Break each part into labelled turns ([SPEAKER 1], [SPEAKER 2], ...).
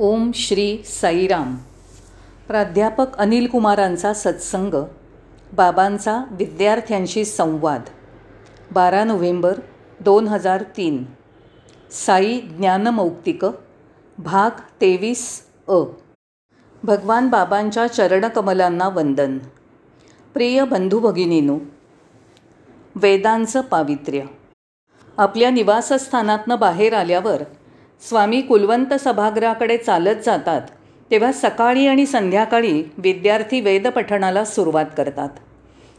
[SPEAKER 1] ओम श्री साईराम. प्राध्यापक अनिल कुमारांचा सत्संग बाबांचा विद्यार्थ्यांशी संवाद. बारा नोव्हेंबर दोन हजार तीन. साई ज्ञानमौक्तिक भाग तेवीस अ. भगवान बाबांच्या चरणकमलांना वंदन. प्रिय बंधू भगिनीनो वेदांचं पावित्र्य. आपल्या निवासस्थानातनं बाहेर आल्यावर स्वामी कुलवंत सभागृहाकडे चालत जातात तेव्हा सकाळी आणि संध्याकाळी विद्यार्थी वेदपठणाला सुरुवात करतात.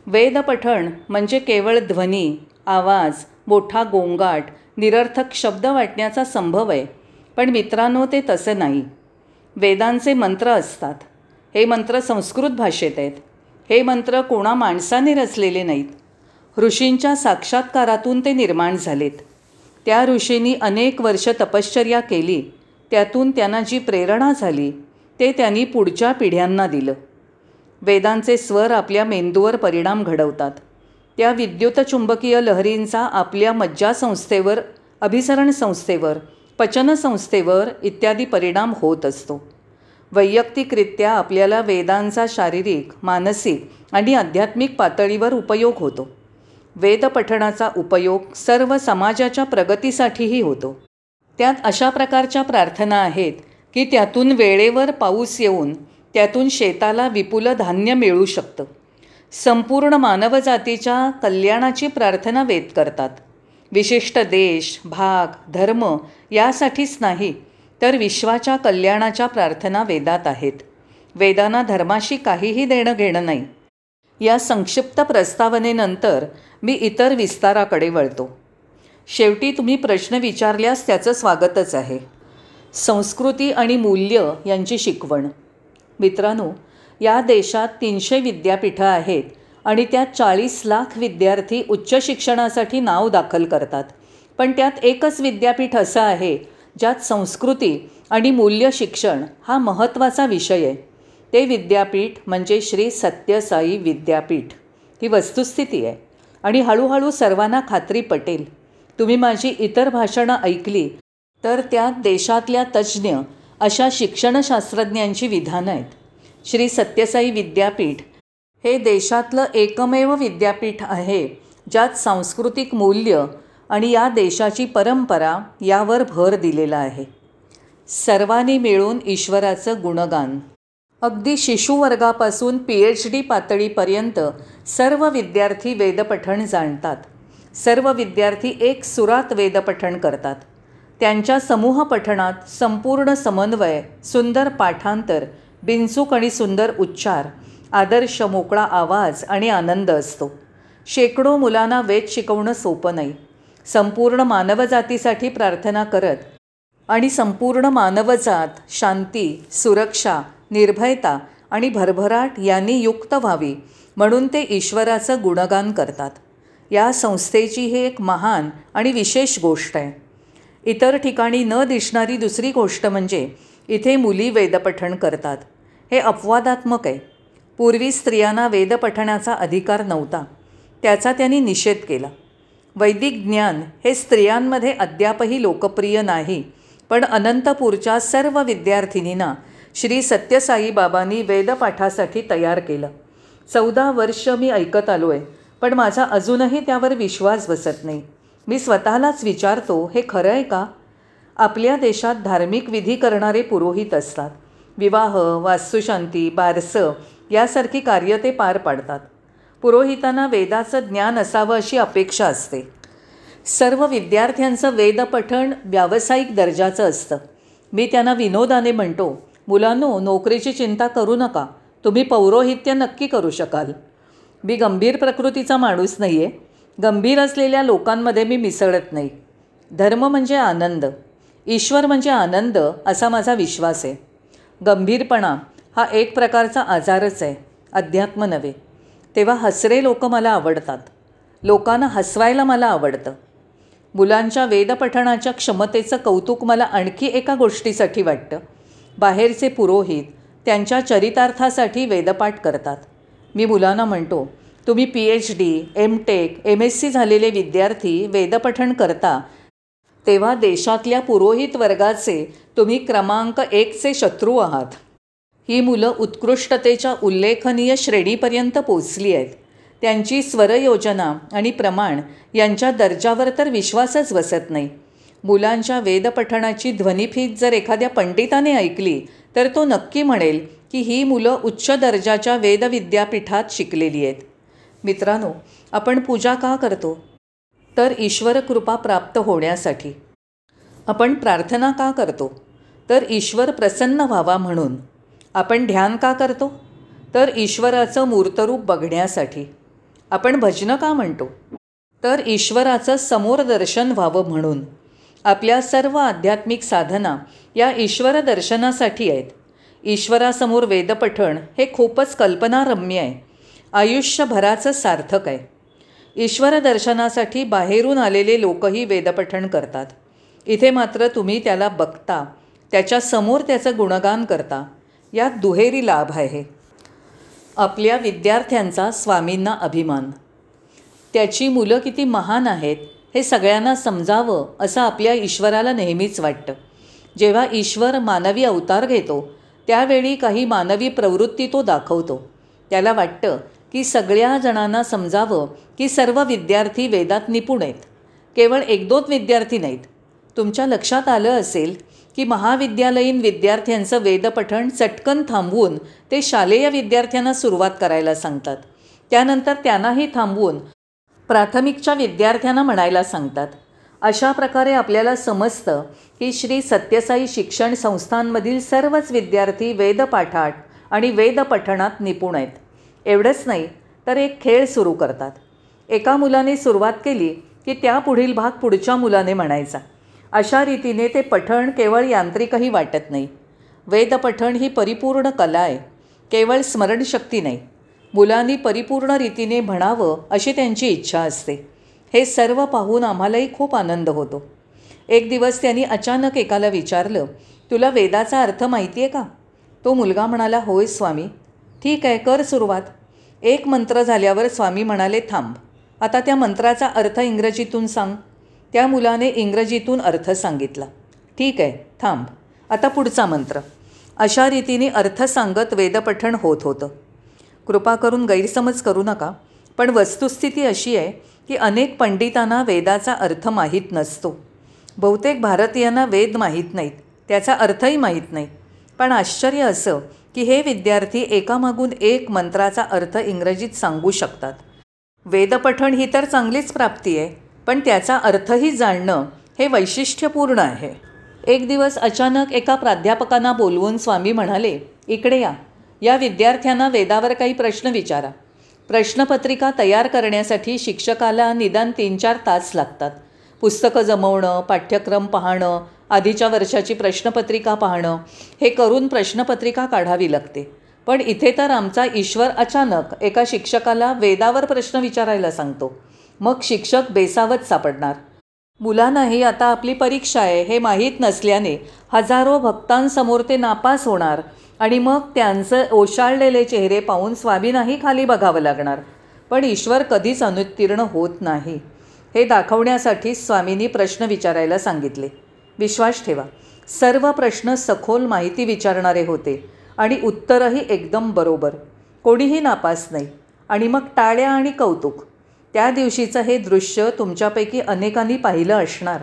[SPEAKER 1] वेदपठण म्हणजे केवळ ध्वनी आवाज मोठा गोंगाट निरर्थक शब्द वाटण्याचा संभव आहे पण मित्रांनो ते तसे नाही. वेदांचे मंत्र असतात. हे मंत्र संस्कृत भाषेत आहेत. हे मंत्र कोणा माणसाने रचलेले नाहीत. ऋषींच्या साक्षात्कारातून ते निर्माण झालेत. त्या ऋषींनी अनेक वर्ष तपश्चर्या केली. त्यातून त्यांना जी प्रेरणा झाली ते त्यांनी पुढच्या पिढ्यांना दिलं. वेदांचे स्वर आपल्या मेंदूवर परिणाम घडवतात. त्या विद्युतचुंबकीय लहरींचा आपल्या मज्जासंस्थेवर अभिसरण संस्थेवर पचनसंस्थेवर इत्यादी परिणाम होत असतो. वैयक्तिकरित्या आपल्याला वेदांचा शारीरिक मानसिक आणि आध्यात्मिक पातळीवर उपयोग होतो. वेदपठणाचा उपयोग सर्व समाजाच्या प्रगतीसाठीही होतो. त्यात अशा प्रकारच्या प्रार्थना आहेत की त्यातून वेळेवर पाऊस येऊन त्यातून शेताला विपुल धान्य मिळू शकतं. संपूर्ण मानवजातीच्या कल्याणाची प्रार्थना वेद करतात. विशिष्ट देश भाग धर्म यासाठीच नाही तर विश्वाच्या कल्याणाच्या प्रार्थना वेदात आहेत. वेदांना धर्माशी काहीही देणं घेणं नाही. या संक्षिप्त प्रस्तावनेनंतर मी इतर विस्ताराकडे वळतो. शेवटी तुम्ही प्रश्न विचारल्यास त्याचं स्वागतच आहे. संस्कृती आणि मूल्य यांची शिकवण. मित्रांनो या देशात तीनशे विद्यापीठं आहेत आणि त्यात चाळीस लाख विद्यार्थी उच्च शिक्षणासाठी नाव दाखल करतात. पण त्यात एकच विद्यापीठ असं आहे ज्यात संस्कृती आणि मूल्य शिक्षण हा महत्त्वाचा विषय आहे. ते विद्यापीठ म्हणजे श्री सत्यसाई विद्यापीठ. ही वस्तुस्थिती आहे. आणि हळूहळू सर्वांना खात्री पटेल. तुम्ही माझी इतर भाषणं ऐकली तर त्यात देशातल्या तज्ज्ञ अशा शिक्षणशास्त्रज्ञांची विधानं आहेत. श्री सत्यसाई विद्यापीठ हे देशातलं एकमेव विद्यापीठ आहे ज्यात सांस्कृतिक मूल्य आणि या देशाची परंपरा यावर भर दिलेला आहे. सर्वांनी मिळून ईश्वराचं गुणगान. अगदी शिशुवर्गापासून पी एच डी पातळीपर्यंत सर्व विद्यार्थी वेदपठण जाणतात. सर्व विद्यार्थी एक सुरात वेदपठण करतात. त्यांच्या समूह पठणात संपूर्ण समन्वय सुंदर पाठांतर बिनचूक आणि सुंदर उच्चार आदर्श मोकळा आवाज आणि आनंद असतो. शेकडो मुलांना वेद शिकवणं सोपं नाही. संपूर्ण मानवजातीसाठी प्रार्थना करत आणि संपूर्ण मानवजात शांती सुरक्षा निर्भयता आणि भरभराट यांनी युक्त व्हावी म्हणून ते ईश्वराचं गुणगान करतात. या संस्थेची ही एक महान आणि विशेष गोष्ट आहे. इतर ठिकाणी न दिसणारी दुसरी गोष्ट म्हणजे इथे मुली वेदपठण करतात. हे अपवादात्मक आहे. पूर्वी स्त्रियांना वेदपठणाचा अधिकार नव्हता. त्याचा त्यांनी निषेध केला. वैदिक ज्ञान हे स्त्रियांमध्ये अद्यापही लोकप्रिय नाही पण अनंतपूरच्या सर्व विद्यार्थिनींना श्री सत्यसाई बाबांनी वेदपाठासाठी तयार केलं. चौदा वर्ष मी ऐकत आलो आहे पण माझा अजूनही त्यावर विश्वास बसत नाही. मी स्वतःलाच विचारतो हे खरं आहे का? आपल्या देशात धार्मिक विधी करणारे पुरोहित असतात. विवाह वास्तुशांती बारसं यासारखी कार्य ते पार पाडतात. पुरोहितांना वेदाचं ज्ञान असावं अशी अपेक्षा असते. सर्व विद्यार्थ्यांचं वेदपठण व्यावसायिक दर्जाचं असतं. मी त्यांना विनोदाने म्हणतो मुलांनो नोकरीची चिंता करू नका. तुम्ही पौरोहित्य नक्की करू शकाल. मी गंभीर प्रकृतीचा माणूस नाही आहे गंभीर असलेल्या लोकांमध्ये मी मिसळत नाही. धर्म म्हणजे आनंद. ईश्वर म्हणजे आनंद असा माझा विश्वास आहे. गंभीरपणा हा एक प्रकारचा आजारच आहे अध्यात्म नव्हे. तेव्हा हसरे लोक मला आवडतात. लोकांना हसवायला मला आवडतं. मुलांच्या वेदपठणाच्या क्षमतेचं कौतुक मला आणखी एका गोष्टीसाठी वाटतं. बाहेरचे पुरोहित त्यांच्या चरितार्थासाठी वेदपाठ करतात. मी मुलांना म्हणतो तुम्ही P H D M tech M S C झालेले विद्यार्थी वेदपठण करता. तेव्हा देशातल्या पुरोहित वर्गाचे तुम्ही क्रमांक एकचे शत्रू आहात. ही मुलं उत्कृष्टतेच्या उल्लेखनीय श्रेणीपर्यंत पोचली आहेत. त्यांची स्वरयोजना आणि प्रमाण यांच्या दर्जावर तर विश्वासच बसत नाही. मुलांच्या वेदपठणाची ध्वनिफीत जर एखाद्या पंडिताने ऐकली तर तो नक्की म्हणेल की ही मुलं उच्च दर्जाच्या वेदविद्यापीठात शिकलेली आहेत. मित्रांनो आपण पूजा का करतो? तर ईश्वर कृपा प्राप्त होण्यासाठी. आपण प्रार्थना का करतो? तर ईश्वर प्रसन्न व्हावा म्हणून. आपण ध्यान का करतो? तर ईश्वराचं मूर्तरूप बघण्यासाठी. आपण भजनं का म्हणतो? तर ईश्वराचं समोर दर्शन व्हावं म्हणून. आपल्या सर्व आध्यात्मिक साधना या ईश्वर दर्शनासाठी आहेत. ईश्वरासमोर वेदपठण हे खूपच कल्पनारम्य आहे. आयुष्यभराचं सार्थक आहे. ईश्वर दर्शनासाठी बाहेरून आलेले लोकही वेदपठण करतात. इथे मात्र तुम्ही त्याला बघता त्याच्यासमोर त्याचं गुणगान करता यात दुहेरी लाभ आहे. आपल्या विद्यार्थ्यांचा स्वामींना अभिमान. त्याची मुलं किती महान आहेत हे सगळ्यांना समजावं असं आपल्या ईश्वराला नेहमीच वाटतं. जेव्हा ईश्वर मानवी अवतार घेतो त्यावेळी काही मानवी प्रवृत्ती तो दाखवतो. त्याला वाटतं की सगळ्या जणांना समजावं की सर्व विद्यार्थी वेदात निपुण आहेत. केवळ एक दोन विद्यार्थी नाहीत. तुमच्या लक्षात आलं असेल की महाविद्यालयीन विद्यार्थ्यांचं वेदपठण चटकन थांबवून ते शालेय विद्यार्थ्यांना सुरुवात करायला सांगतात. त्यानंतर त्यांनाही थांबवून प्राथमिकच्या विद्यार्थ्यांना म्हणायला सांगतात. अशा प्रकारे आपल्याला समजतं की श्री सत्यसाई शिक्षण संस्थांमधील सर्वच विद्यार्थी वेदपाठात आणि वेदपठणात निपुण आहेत. एवढंच नाही तर एक खेळ सुरू करतात. एका मुलाने सुरुवात केली की त्या पुढील भाग पुढच्या मुलाने म्हणायचा. अशा रीतीने ते पठण केवळ यांत्रिकही वाटत नाही. वेदपठण ही परिपूर्ण कला आहे. केवळ स्मरणशक्ती नाही. मुलांनी परिपूर्ण रीतीने म्हणावं अशी त्यांची इच्छा असते. हे सर्व पाहून आम्हालाही खूप आनंद होतो. एक दिवस त्यांनी अचानक एकाला विचारलं तुला वेदाचा अर्थ माहिती आहे का? तो मुलगा म्हणाला होय स्वामी. ठीक आहे कर सुरुवात. एक मंत्र झाल्यावर स्वामी म्हणाले थांब आता त्या मंत्राचा अर्थ इंग्रजीतून सांग. त्या मुलाने इंग्रजीतून अर्थ सांगितला. ठीक आहे थांब आता पुढचा मंत्र. अशा रीतीने अर्थ सांगत वेदपठण होत होतं. कृपा करून गैरसमज करू नका. पण वस्तुस्थिती अशी आहे की अनेक पंडितांना वेदाचा अर्थ माहीत नसतो. बहुतेक भारतीयांना वेद माहीत नाहीत. त्याचा अर्थही माहीत नाही. पण आश्चर्य असं की हे विद्यार्थी एकामागून एक मंत्राचा अर्थ इंग्रजीत सांगू शकतात. वेदपठण ही तर चांगलीच प्राप्ती आहे पण त्याचा अर्थही जाणणं हे वैशिष्ट्यपूर्ण आहे. एक दिवस अचानक एका प्राध्यापकांना बोलवून स्वामी म्हणाले इकडे या. या विद्यार्थ्यांना वेदावर काही प्रश्न विचारा. प्रश्नपत्रिका तयार करण्यासाठी शिक्षकाला निदान तीन चार तास लागतात. पुस्तकं जमवणं पाठ्यक्रम पाहणं आधीच्या वर्षाची प्रश्नपत्रिका पाहणं हे करून प्रश्नपत्रिका काढावी लागते. पण इथे तर आमचा ईश्वर अचानक एका शिक्षकाला वेदावर प्रश्न विचारायला सांगतो. मग शिक्षक बेसावत सापडणार. मुलांनाही आता आपली परीक्षा आहे हे माहीत नसल्याने हजारो भक्तांसमोर ते नापास होणार. आणि मग त्यांचं ओशाळलेले चेहरे पाहून स्वामींनाही खाली बघावं लागणार. पण ईश्वर कधीच अनुत्तीर्ण होत नाही. हे दाखवण्यासाठी स्वामींनी प्रश्न विचारायला सांगितले. विश्वास ठेवा. सर्व प्रश्न सखोल माहिती विचारणारे होते आणि उत्तरही एकदम बरोबर. कोणीही नापास नाही. आणि मग टाळ्या आणि कौतुक. त्या दिवशीचं हे दृश्य तुमच्यापैकी अनेकांनी पाहिलं असणार.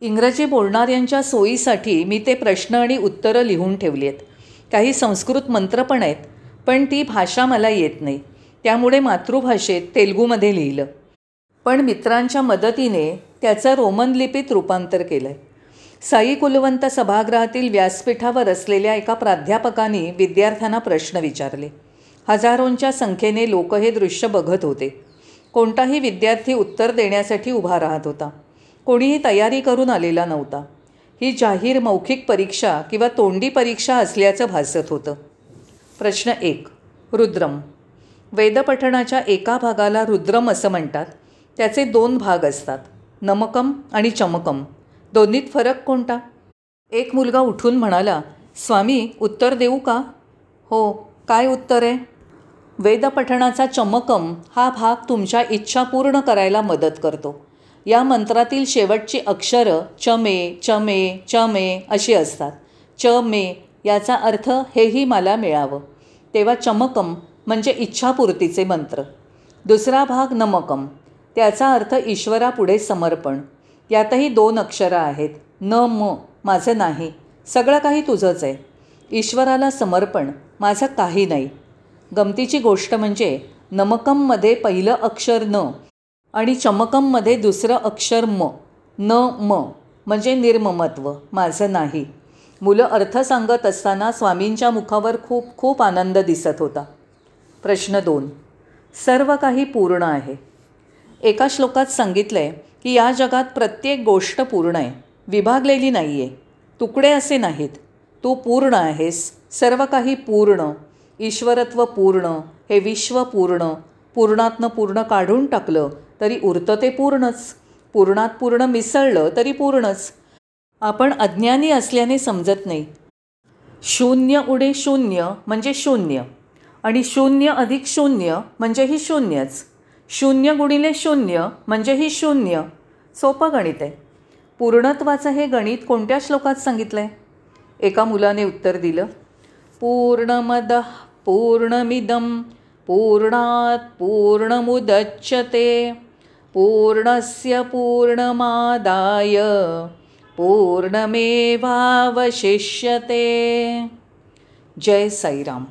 [SPEAKER 1] इंग्रजी बोलणाऱ्यांच्या सोयीसाठी मी ते प्रश्न आणि उत्तरं लिहून ठेवली आहेत. काही संस्कृत मंत्र पण आहेत पण ती भाषा मला येत नाही. त्यामुळे मातृभाषेत तेलगूमध्ये लिहिलं. पण मित्रांच्या मदतीने त्याचं रोमन लिपीत रूपांतर केलं आहे साई कुलवंत सभागृहातील व्यासपीठावर असलेल्या एका प्राध्यापकाने विद्यार्थ्यांना प्रश्न विचारले. हजारोंच्या संख्येने लोक हे दृश्य बघत होते. कोणताही विद्यार्थी उत्तर देण्यासाठी उभा राहत होता. कोणीही तयारी करून आलेला नव्हता. ही जाहीर मौखिक परीक्षा किंवा तोंडी परीक्षा असल्याचं भासत होतं. प्रश्न एक रुद्रम. वेदपठणाच्या एका भागाला रुद्रम असं म्हणतात. त्याचे दोन भाग असतात नमकम आणि चमकम. दोन्हीत फरक कोणता? एक मुलगा उठून म्हणाला स्वामी उत्तर देऊ का? हो. काय उत्तर आहे? वेदपठणाचा चमकम हा भाग तुमच्या इच्छा पूर्ण करायला मदत करतो. या मंत्रातील शेवटची अक्षरं चमे चमे चमे अशी असतात. च मे याचा अर्थ हेही मला मिळावं. तेव्हा चमकम म्हणजे इच्छापूर्तीचे मंत्र. दुसरा भाग नमकम. त्याचा अर्थ ईश्वरापुढे समर्पण. यातही दोन अक्षरं आहेत. न म माझं नाही. सगळं काही तुझंच आहे. ईश्वराला समर्पण माझं काही नाही. गमतीची गोष्ट म्हणजे नमकममध्ये पहिलं अक्षर न आणि चमकममध्ये दुसरं अक्षर म न म म्हणजे निर्ममत्व माझं नाही. मुलं अर्थ सांगत असताना स्वामींच्या मुखावर खूप खूप आनंद दिसत होता. प्रश्न दोन. सर्व काही पूर्ण आहे. एका श्लोकात सांगितलं आहे की या जगात प्रत्येक गोष्ट पूर्ण आहे. विभागलेली नाही आहे तुकडे असे नाहीत. तू पूर्ण आहेस. सर्व काही पूर्ण. ईश्वरत्व पूर्ण. हे विश्व पूर्ण. पूर्णातनं पूर्ण काढून टाकलं तरी उरतं ते पूर्णच. पूर्णात पूर्ण मिसळलं तरी पूर्णच. आपण अज्ञानी असल्याने समजत नाही. शून्य उडे शून्य म्हणजे शून्य. आणि शून्य अधिक शून्य म्हणजे ही शून्यच. शून्य गुणिले शून्य म्हणजे ही शून्य. सोपं गणित आहे. पूर्णत्वाचं हे गणित कोणत्या श्लोकात सांगितलं आहे एका मुलाने उत्तर दिलं. पूर्णमद पूर्णमिदम पूर्णात् पूर्णमुदच्यते पूर्णस्य पूर्णमादाय पूर्णमेवावशिष्यते। जय साईराम।